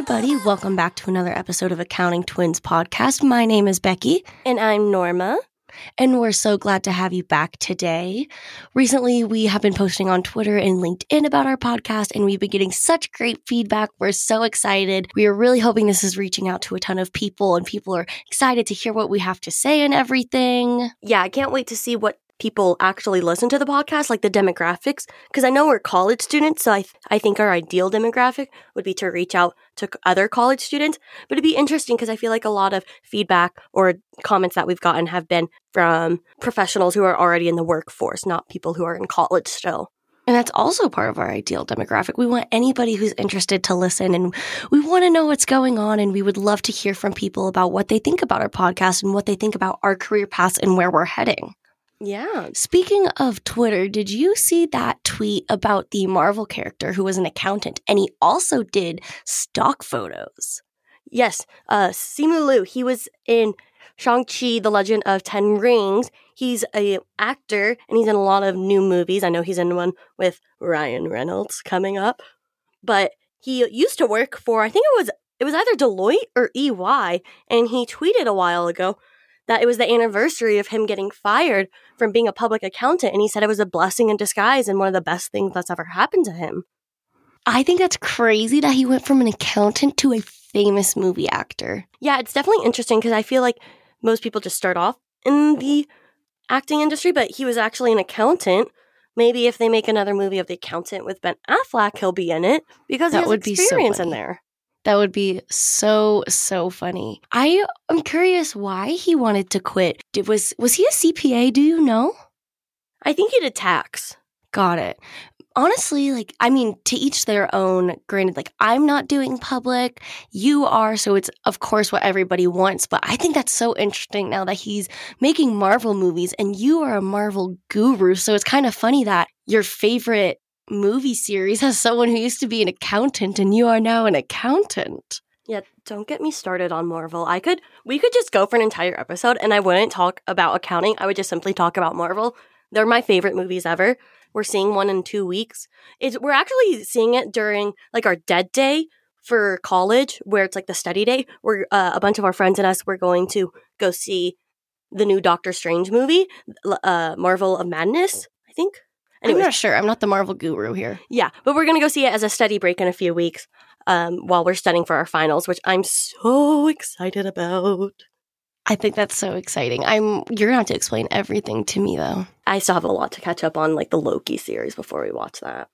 everybody. Welcome back to another episode of Accounting Twins podcast. My name is Becky. And I'm Norma. And we're so glad to have you back today. Recently, we have been posting on Twitter and LinkedIn about our podcast, and we've been getting such great feedback. We're so excited. We are really hoping this is reaching out to a ton of people, and people are excited to hear what we have to say and everything. Yeah, I can't wait to see what people actually listen to the podcast, like the demographics, because I know we're college students, so I, th- I think our ideal demographic would be to reach out to other college students. But it'd be interesting because I feel like a lot of feedback or comments that we've gotten have been from professionals who are already in the workforce, not people who are in college still. And that's also part of our ideal demographic. We want anybody who's interested to listen and we want to know what's going on. And we would love to hear from people about what they think about our podcast and what they think about our career paths and where we're heading. Yeah. Speaking of Twitter, did you see that tweet about the Marvel character who was an accountant and he also did stock photos? Yes. Uh, Simu Liu, he was in Shang-Chi, The Legend of Ten Rings. He's a actor and he's in a lot of new movies. I know he's in one with Ryan Reynolds coming up. But he used to work for, I think it was it was either Deloitte or EY, and he tweeted a while ago that it was the anniversary of him getting fired from being a public accountant. And he said it was a blessing in disguise and one of the best things that's ever happened to him. I think that's crazy that he went from an accountant to a famous movie actor. Yeah, it's definitely interesting because I feel like most people just start off in the acting industry, but he was actually an accountant. Maybe if they make another movie of the accountant with Ben Affleck, he'll be in it because that would be experience so in there. That would be so so funny. I am curious why he wanted to quit. Did, was was he a CPA? Do you know? I think he did tax. Got it. Honestly, like I mean, to each their own. Granted, like I'm not doing public, you are, so it's of course what everybody wants. But I think that's so interesting now that he's making Marvel movies, and you are a Marvel guru. So it's kind of funny that your favorite movie series has someone who used to be an accountant and you are now an accountant. Yeah, don't get me started on Marvel. I could we could just go for an entire episode and I wouldn't talk about accounting. I would just simply talk about Marvel. They're my favorite movies ever. We're seeing one in 2 weeks. It's we're actually seeing it during like our dead day for college where it's like the study day. We're uh, a bunch of our friends and us we're going to go see the new Doctor Strange movie, uh, Marvel of Madness, I think. Anyways. I'm not sure. I'm not the Marvel guru here. Yeah, but we're gonna go see it as a study break in a few weeks um, while we're studying for our finals, which I'm so excited about. I think that's so exciting. I'm you're gonna have to explain everything to me though. I still have a lot to catch up on, like the Loki series before we watch that.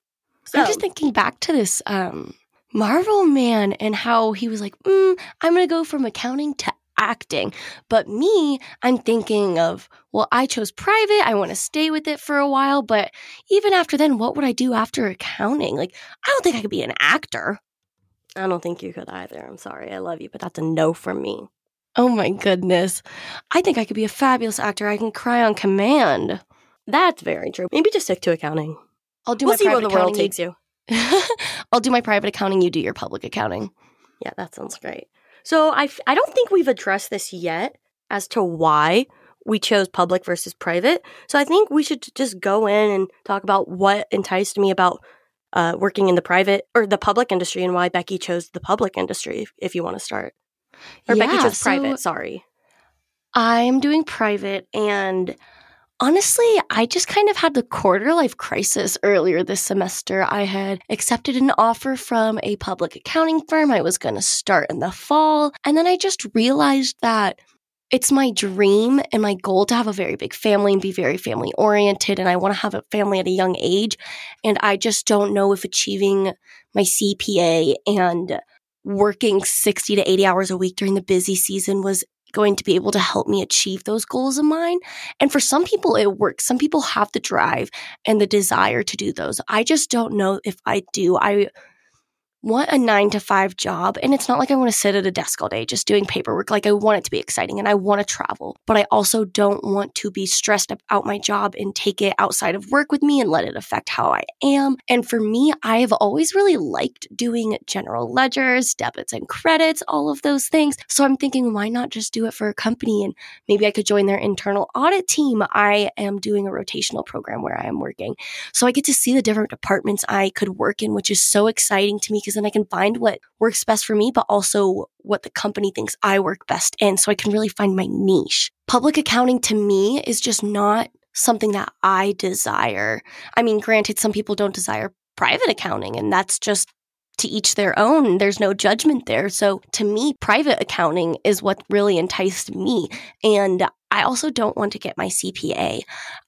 So. I'm just thinking back to this um, Marvel man and how he was like, mm, I'm gonna go from accounting to acting. But me, I'm thinking of, well, I chose private. I want to stay with it for a while. But even after then, what would I do after accounting? Like, I don't think I could be an actor. I don't think you could either. I'm sorry. I love you, but that's a no from me. Oh my goodness. I think I could be a fabulous actor. I can cry on command. That's very true. Maybe just stick to accounting. I'll do we'll my see private where the world takes you. I'll do my private accounting. You do your public accounting. Yeah, that sounds great. So I f- I don't think we've addressed this yet as to why we chose public versus private. So I think we should just go in and talk about what enticed me about uh, working in the private or the public industry and why Becky chose the public industry, if, if you want to start. Or yeah, Becky chose so private, sorry. I'm doing private and Honestly, I just kind of had the quarter life crisis earlier this semester. I had accepted an offer from a public accounting firm. I was going to start in the fall. And then I just realized that it's my dream and my goal to have a very big family and be very family oriented. And I want to have a family at a young age. And I just don't know if achieving my CPA and working 60 to 80 hours a week during the busy season was going to be able to help me achieve those goals of mine. And for some people, it works. Some people have the drive and the desire to do those. I just don't know if I do. I want a nine to five job. And it's not like I want to sit at a desk all day just doing paperwork. Like I want it to be exciting and I want to travel, but I also don't want to be stressed about my job and take it outside of work with me and let it affect how I am. And for me, I have always really liked doing general ledgers, debits and credits, all of those things. So I'm thinking, why not just do it for a company and maybe I could join their internal audit team? I am doing a rotational program where I am working. So I get to see the different departments I could work in, which is so exciting to me because then I can find what works best for me, but also what the company thinks I work best in. So I can really find my niche. Public accounting to me is just not something that I desire. I mean, granted, some people don't desire private accounting and that's just to each their own. There's no judgment there. So to me, private accounting is what really enticed me. And I also don't want to get my CPA.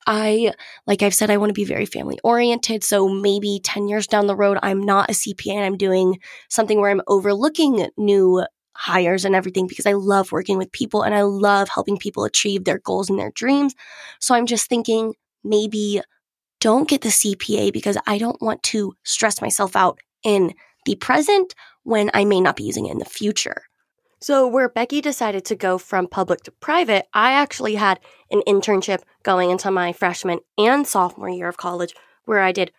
I, like I've said, I want to be very family oriented. So maybe 10 years down the road, I'm not a CPA and I'm doing something where I'm overlooking new hires and everything because I love working with people and I love helping people achieve their goals and their dreams. So I'm just thinking maybe don't get the CPA because I don't want to stress myself out in the present when I may not be using it in the future. So, where Becky decided to go from public to private, I actually had an internship going into my freshman and sophomore year of college where I did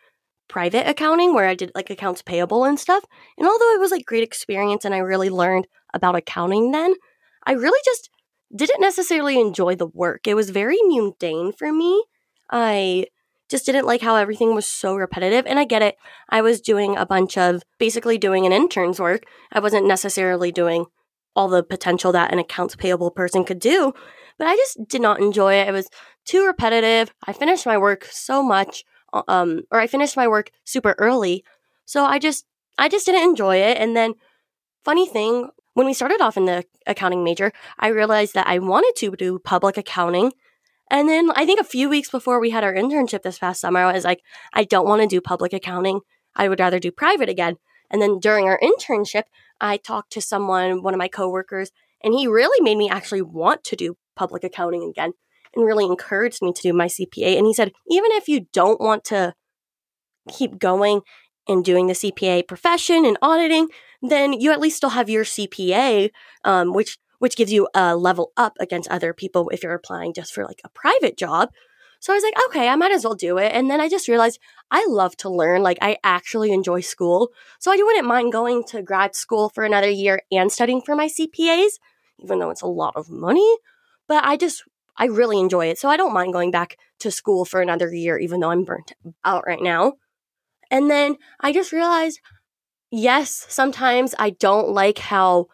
private accounting, where I did like accounts payable and stuff. And although it was like great experience and I really learned about accounting then, I really just didn't necessarily enjoy the work. It was very mundane for me. I just didn't like how everything was so repetitive. And I get it. I was doing a bunch of basically doing an intern's work. I wasn't necessarily doing all the potential that an accounts payable person could do, but I just did not enjoy it. It was too repetitive. I finished my work so much, uh, um, or I finished my work super early. So I just, I just didn't enjoy it. And then, funny thing, when we started off in the accounting major, I realized that I wanted to do public accounting and then I think a few weeks before we had our internship this past summer, I was like, I don't want to do public accounting. I would rather do private again. And then during our internship, I talked to someone, one of my coworkers, and he really made me actually want to do public accounting again and really encouraged me to do my CPA. And he said, even if you don't want to keep going and doing the CPA profession and auditing, then you at least still have your CPA, um, which which gives you a level up against other people if you're applying just for like a private job. So I was like, okay, I might as well do it. And then I just realized I love to learn. Like, I actually enjoy school. So I wouldn't mind going to grad school for another year and studying for my CPAs, even though it's a lot of money. But I just, I really enjoy it. So I don't mind going back to school for another year, even though I'm burnt out right now. And then I just realized, yes, sometimes I don't like how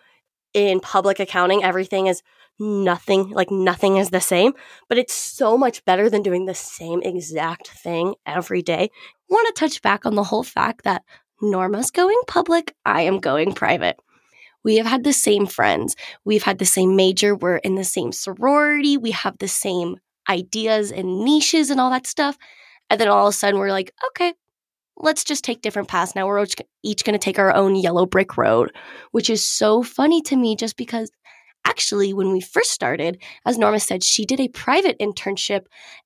in public accounting, everything is nothing, like nothing is the same, but it's so much better than doing the same exact thing every day. Want to touch back on the whole fact that Norma's going public, I am going private. We have had the same friends. We've had the same major. We're in the same sorority. We have the same ideas and niches and all that stuff. And then all of a sudden, we're like, okay, let's just take different paths. Now we're each going to take our own yellow brick road, which is so funny to me just because actually, when we first started, as Norma said, she did a private internship,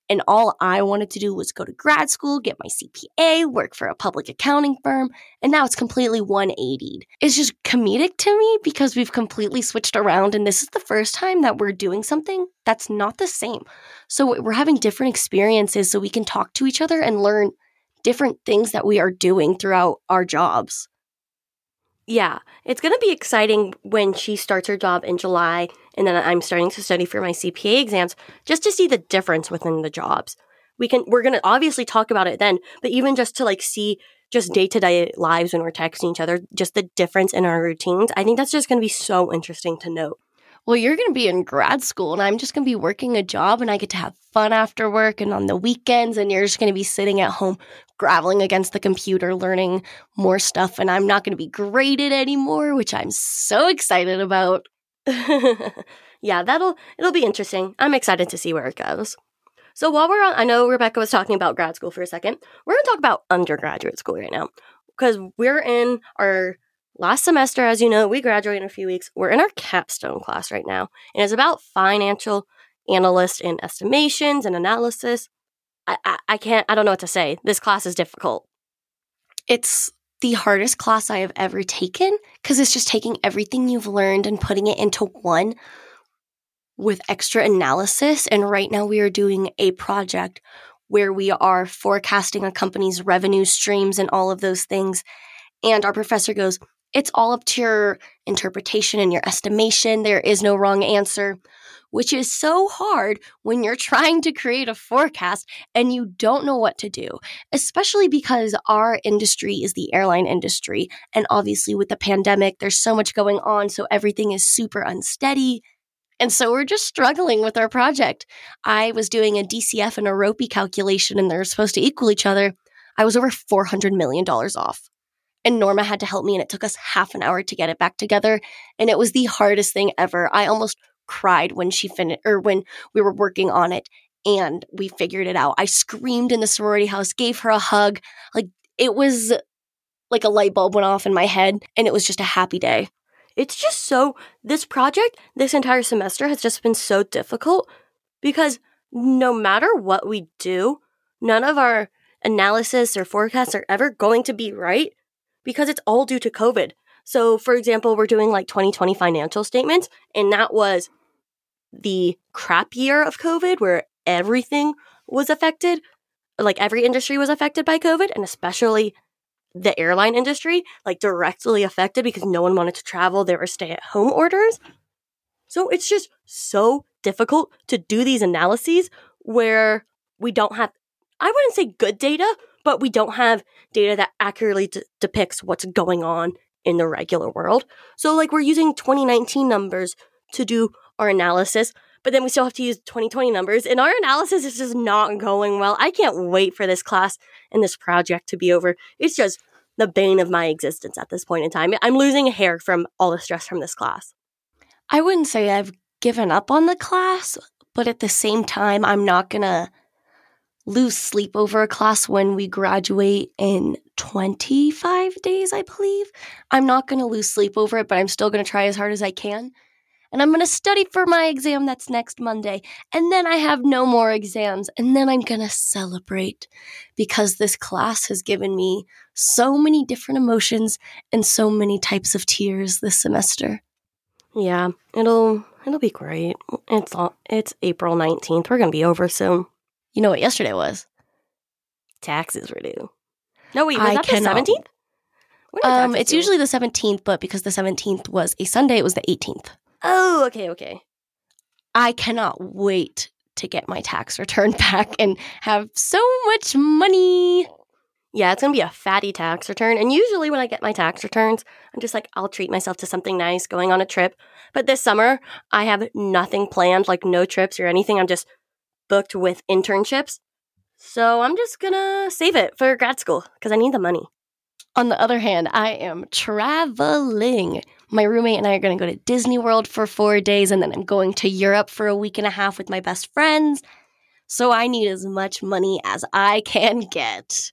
and all I wanted to do was go to grad school, get my CPA, work for a public accounting firm, and now it's completely 180. It's just comedic to me because we've completely switched around, and this is the first time that we're doing something that's not the same. So we're having different experiences so we can talk to each other and learn different things that we are doing throughout our jobs. Yeah, it's going to be exciting when she starts her job in July and then I'm starting to study for my CPA exams just to see the difference within the jobs. We can we're going to obviously talk about it then, but even just to like see just day-to-day lives when we're texting each other, just the difference in our routines. I think that's just going to be so interesting to note well, you're going to be in grad school and I'm just going to be working a job and I get to have fun after work and on the weekends. And you're just going to be sitting at home, graveling against the computer, learning more stuff. And I'm not going to be graded anymore, which I'm so excited about. yeah, that'll, it'll be interesting. I'm excited to see where it goes. So while we're on, I know Rebecca was talking about grad school for a second. We're going to talk about undergraduate school right now because we're in our last semester, as you know, we graduate in a few weeks. We're in our capstone class right now, and it's about financial analyst and estimations and analysis. I, I, can't, I don't know what to say. This class is difficult. It's the hardest class I have ever taken because it's just taking everything you've learned and putting it into one with extra analysis. And right now, we are doing a project where we are forecasting a company's revenue streams and all of those things. And our professor goes, it's all up to your interpretation and your estimation. There is no wrong answer. Which is so hard when you're trying to create a forecast and you don't know what to do, especially because our industry is the airline industry. And obviously, with the pandemic, there's so much going on. So everything is super unsteady. And so we're just struggling with our project. I was doing a DCF and a ROPI calculation, and they're supposed to equal each other. I was over $400 million off. And Norma had to help me, and it took us half an hour to get it back together. And it was the hardest thing ever. I almost cried when she finished, or when we were working on it and we figured it out. I screamed in the sorority house, gave her a hug. Like it was like a light bulb went off in my head, and it was just a happy day. It's just so, this project, this entire semester has just been so difficult because no matter what we do, none of our analysis or forecasts are ever going to be right because it's all due to COVID. So, for example, we're doing like 2020 financial statements, and that was the crap year of COVID where everything was affected. Like every industry was affected by COVID, and especially the airline industry, like directly affected because no one wanted to travel. There were stay at home orders. So it's just so difficult to do these analyses where we don't have, I wouldn't say good data, but we don't have data that accurately d- depicts what's going on in the regular world. So, like, we're using 2019 numbers to do our analysis, but then we still have to use 2020 numbers, and our analysis is just not going well. I can't wait for this class and this project to be over. It's just the bane of my existence at this point in time. I'm losing hair from all the stress from this class. I wouldn't say I've given up on the class, but at the same time, I'm not going to lose sleep over a class when we graduate in 25 days, I believe. I'm not going to lose sleep over it, but I'm still going to try as hard as I can and I'm going to study for my exam that's next Monday. And then I have no more exams. And then I'm going to celebrate because this class has given me so many different emotions and so many types of tears this semester. Yeah, it'll it'll be great. It's all, it's April 19th. We're going to be over soon. You know what yesterday was? Taxes were due. No, wait, was I that cannot, the 17th? Um, it's due? usually the 17th, but because the 17th was a Sunday, it was the 18th. Oh, okay, okay. I cannot wait to get my tax return back and have so much money. Yeah, it's going to be a fatty tax return. And usually when I get my tax returns, I'm just like, I'll treat myself to something nice going on a trip. But this summer, I have nothing planned, like no trips or anything. I'm just booked with internships. So I'm just going to save it for grad school because I need the money. On the other hand, I am traveling. My roommate and I are going to go to Disney World for four days, and then I'm going to Europe for a week and a half with my best friends. So I need as much money as I can get.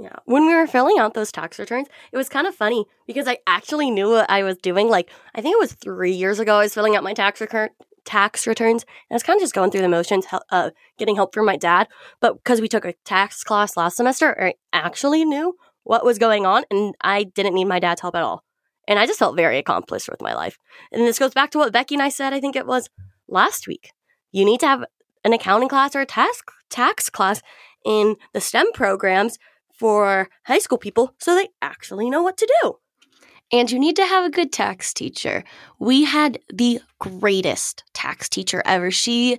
Yeah. When we were filling out those tax returns, it was kind of funny because I actually knew what I was doing. Like, I think it was three years ago, I was filling out my tax return tax returns and I was kind of just going through the motions, uh, getting help from my dad. But because we took a tax class last semester, I actually knew what was going on and I didn't need my dad's help at all. And I just felt very accomplished with my life. And this goes back to what Becky and I said, I think it was last week. You need to have an accounting class or a tax, tax class in the STEM programs for high school people so they actually know what to do. And you need to have a good tax teacher. We had the greatest tax teacher ever. She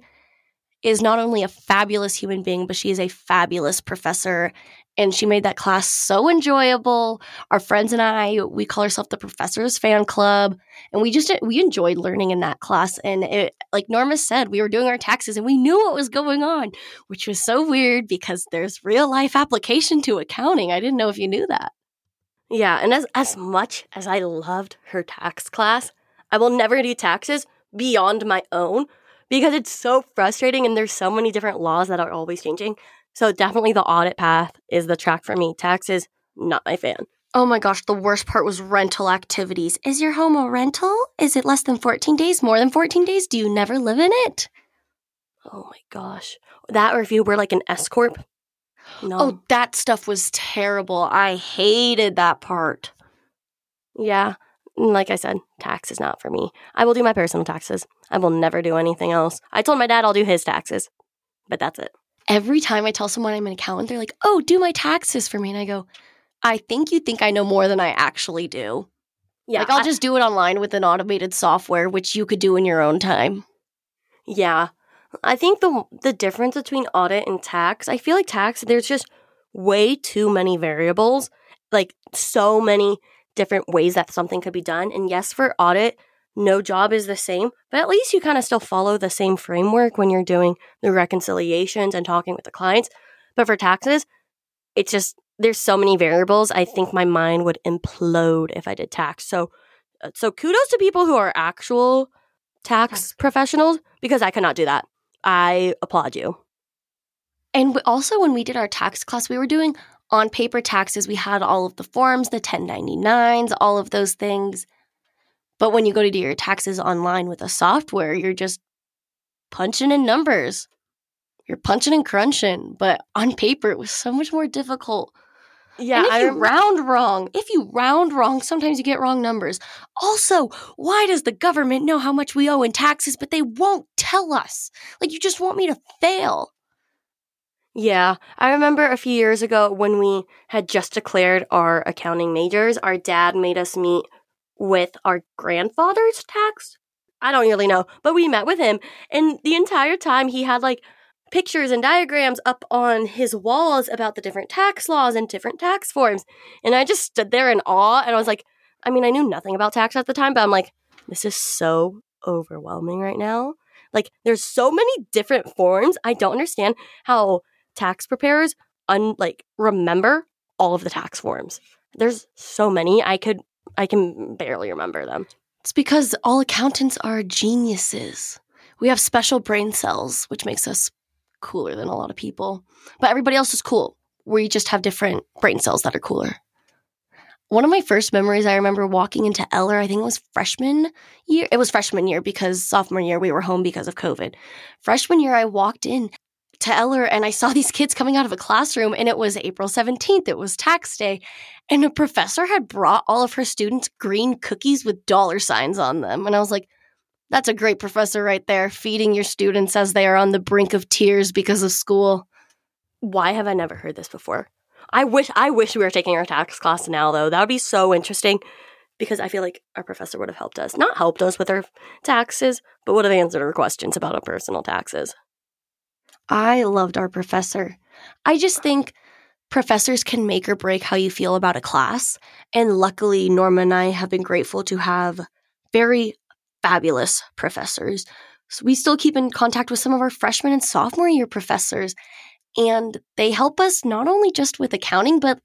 is not only a fabulous human being, but she is a fabulous professor and she made that class so enjoyable. Our friends and I, we call ourselves the Professors Fan Club, and we just we enjoyed learning in that class. And it, like Norma said, we were doing our taxes and we knew what was going on, which was so weird because there's real life application to accounting. I didn't know if you knew that. Yeah, and as as much as I loved her tax class, I will never do taxes beyond my own because it's so frustrating and there's so many different laws that are always changing. So definitely the audit path is the track for me. Taxes, not my fan. Oh my gosh, the worst part was rental activities. Is your home a rental? Is it less than 14 days? More than 14 days? Do you never live in it? Oh my gosh. That or if you were like an S Corp. No. Oh, that stuff was terrible. I hated that part. Yeah. Like I said, tax is not for me. I will do my personal taxes. I will never do anything else. I told my dad I'll do his taxes, but that's it every time I tell someone I'm an accountant, they're like, oh, do my taxes for me. And I go, I think you think I know more than I actually do. Yeah. Like, I'll I, just do it online with an automated software, which you could do in your own time. Yeah. I think the the difference between audit and tax, I feel like tax there's just way too many variables, like so many different ways that something could be done. And yes, for audit, no job is the same, but at least you kind of still follow the same framework when you're doing the reconciliations and talking with the clients. But for taxes, it's just there's so many variables. I think my mind would implode if I did tax. So uh, so kudos to people who are actual tax, tax. professionals because I cannot do that. I applaud you. And also, when we did our tax class, we were doing on paper taxes. We had all of the forms, the 1099s, all of those things. But when you go to do your taxes online with a software, you're just punching in numbers. You're punching and crunching. But on paper, it was so much more difficult. Yeah, and if I you round wrong, if you round wrong, sometimes you get wrong numbers. Also, why does the government know how much we owe in taxes, but they won't tell us? Like, you just want me to fail. Yeah, I remember a few years ago when we had just declared our accounting majors, our dad made us meet with our grandfather's tax. I don't really know, but we met with him, and the entire time he had like pictures and diagrams up on his walls about the different tax laws and different tax forms. And I just stood there in awe and I was like, I mean, I knew nothing about tax at the time, but I'm like, this is so overwhelming right now. Like, there's so many different forms. I don't understand how tax preparers un like remember all of the tax forms. There's so many. I could I can barely remember them. It's because all accountants are geniuses. We have special brain cells, which makes us cooler than a lot of people. But everybody else is cool. We just have different brain cells that are cooler. One of my first memories, I remember walking into Eller, I think it was freshman year. It was freshman year because sophomore year we were home because of COVID. Freshman year, I walked in to Eller and I saw these kids coming out of a classroom and it was April 17th. It was tax day. And a professor had brought all of her students green cookies with dollar signs on them. And I was like, that's a great professor right there, feeding your students as they are on the brink of tears because of school. Why have I never heard this before? I wish I wish we were taking our tax class now though. That would be so interesting because I feel like our professor would have helped us. Not helped us with our taxes, but would have answered our questions about our personal taxes. I loved our professor. I just think professors can make or break how you feel about a class. And luckily, Norma and I have been grateful to have very fabulous professors. So we still keep in contact with some of our freshman and sophomore year professors, and they help us not only just with accounting, but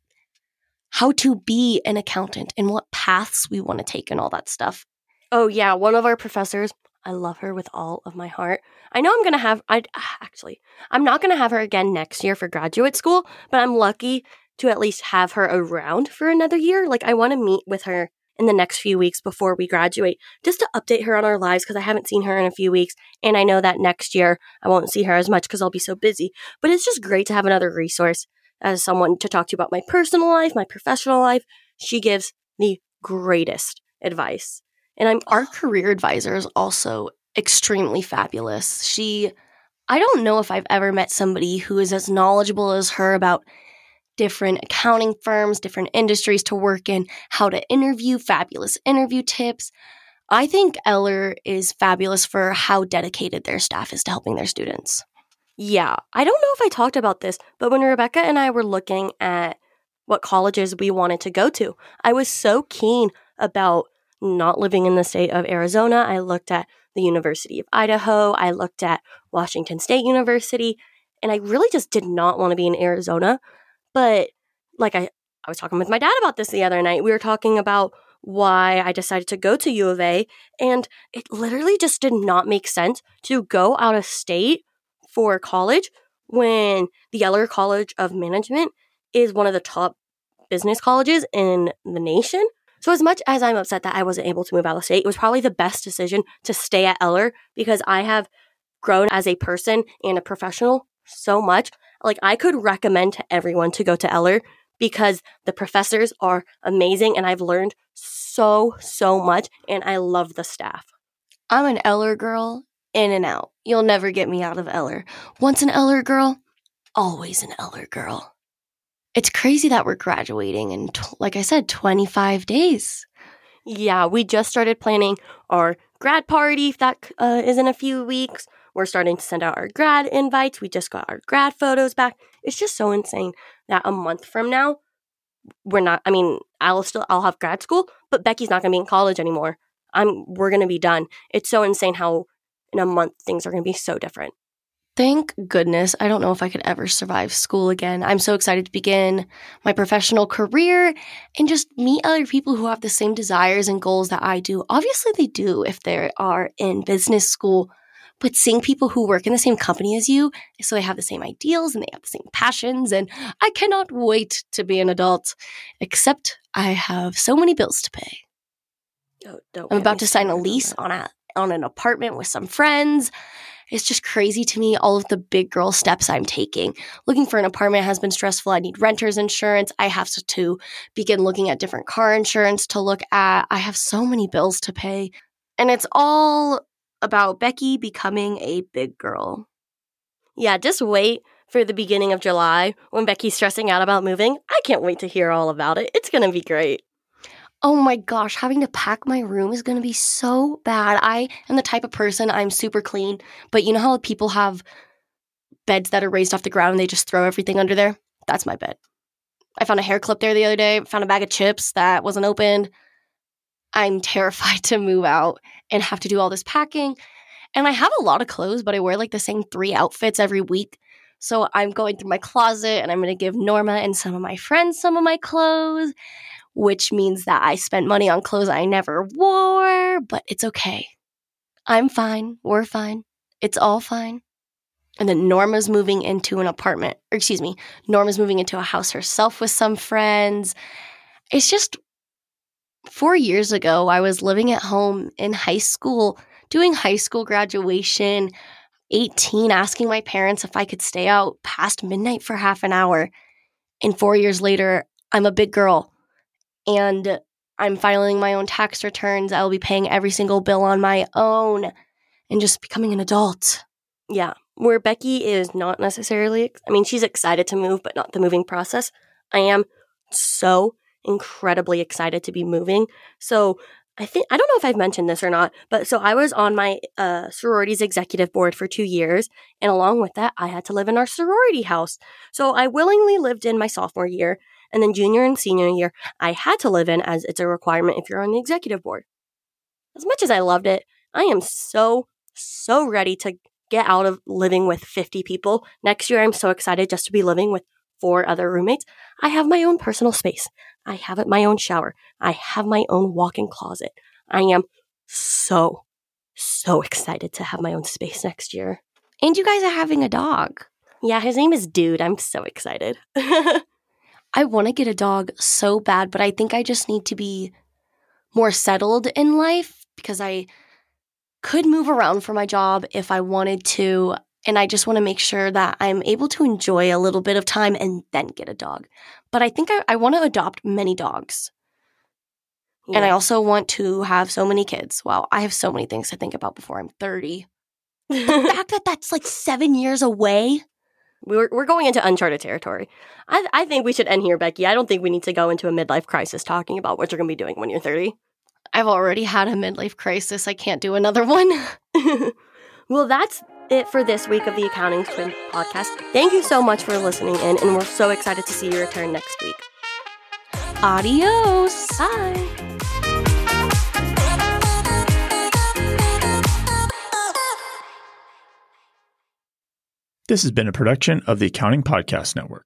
how to be an accountant and what paths we want to take and all that stuff. Oh, yeah. One of our professors, I love her with all of my heart. I know I'm going to have, I actually, I'm not going to have her again next year for graduate school, but I'm lucky to at least have her around for another year. Like, I want to meet with her in the next few weeks before we graduate, just to update her on our lives because I haven't seen her in a few weeks. And I know that next year I won't see her as much because I'll be so busy. But it's just great to have another resource as someone to talk to about my personal life, my professional life. She gives the greatest advice. And I'm our career advisor is also extremely fabulous. She I don't know if I've ever met somebody who is as knowledgeable as her about different accounting firms, different industries to work in, how to interview, fabulous interview tips. I think Eller is fabulous for how dedicated their staff is to helping their students. Yeah, I don't know if I talked about this, but when Rebecca and I were looking at what colleges we wanted to go to, I was so keen about not living in the state of Arizona. I looked at the University of Idaho, I looked at Washington State University, and I really just did not want to be in Arizona but like I, I was talking with my dad about this the other night. We were talking about why I decided to go to U of A, and it literally just did not make sense to go out of state for college when the Eller College of Management is one of the top business colleges in the nation. So, as much as I'm upset that I wasn't able to move out of state, it was probably the best decision to stay at Eller because I have grown as a person and a professional so much like I could recommend to everyone to go to Eller because the professors are amazing and I've learned so, so much and I love the staff. I'm an Eller girl, in and out. You'll never get me out of Eller. Once an Eller girl, always an Eller girl. It's crazy that we're graduating in, like I said, 25 days. Yeah, we just started planning our grad party that uh, is in a few weeks. We're starting to send out our grad invites. We just got our grad photos back. It's just so insane that a month from now, we're not, I mean, I'll still, I'll have grad school, but Becky's not going to be in college anymore. I'm, we're going to be done. It's so insane how in a month things are going to be so different. Thank goodness. I don't know if I could ever survive school again. I'm so excited to begin my professional career and just meet other people who have the same desires and goals that I do. Obviously, they do if they are in business school, but seeing people who work in the same company as you, so they have the same ideals and they have the same passions, and I cannot wait to be an adult, except I have so many bills to pay. Oh, don't I'm about to sign a lease on a on an apartment with some friends. It's just crazy to me all of the big girl steps I'm taking. Looking for an apartment has been stressful. I need renter's insurance. I have to, begin looking at different car insurance to look at. I have so many bills to pay. And it's all about Becky becoming a big girl. Yeah, just wait for the beginning of July when Becky's stressing out about moving. I can't wait to hear all about it. It's going to be great. Oh my gosh, having to pack my room is going to be so bad. I am the type of person, I'm super clean, but you know how people have beds that are raised off the ground and they just throw everything under there? That's my bed. I found a hair clip there the other day, found a bag of chips that wasn't opened. I'm terrified to move out and have to do all this packing. And I have a lot of clothes, but I wear like the same three outfits every week. So I'm going through my closet and I'm going to give Norma and some of my friends some of my clothes which means that I spent money on clothes I never wore, but it's okay. I'm fine. We're fine. It's all fine. And then Norma's moving into an apartment, or excuse me, Norma's moving into a house herself with some friends. It's just four years ago, I was living at home in high school, doing high school graduation, 18, asking my parents if I could stay out past midnight for half an hour. And four years later, I'm a big girl and I'm filing my own tax returns. I'll be paying every single bill on my own and just becoming an adult. Yeah, where Becky is not necessarily, I mean, she's excited to move, but not the moving process. I am so incredibly excited to be moving. So I think, I don't know if I've mentioned this or not, but so I was on my uh, sorority's executive board for two years. And along with that, I had to live in our sorority house. So I willingly lived in my sophomore year. And then junior and senior year, I had to live in as it's a requirement if you're on the executive board. As much as I loved it, I am so, so ready to get out of living with 50 people. Next year, I'm so excited just to be living with four other roommates. I have my own personal space. I have my own shower. I have my own walk in closet. I am so, so excited to have my own space next year. And you guys are having a dog. Yeah, his name is Dude. I'm so excited. I want to get a dog so bad, but I think I just need to be more settled in life because I could move around for my job if I wanted to. And I just want to make sure that I'm able to enjoy a little bit of time and then get a dog. But I think I, I want to adopt many dogs. And I also want to have so many kids. Wow, I have so many things to think about before I'm 30. The fact that that's like seven years away. We're, we're going into uncharted territory. I, I think we should end here, Becky. I don't think we need to go into a midlife crisis talking about what you're going to be doing when you're 30. I've already had a midlife crisis. I can't do another one. well, that's it for this week of the Accounting Twin podcast. Thank you so much for listening in, and we're so excited to see you return next week. Adios. Bye. This has been a production of the Accounting Podcast Network.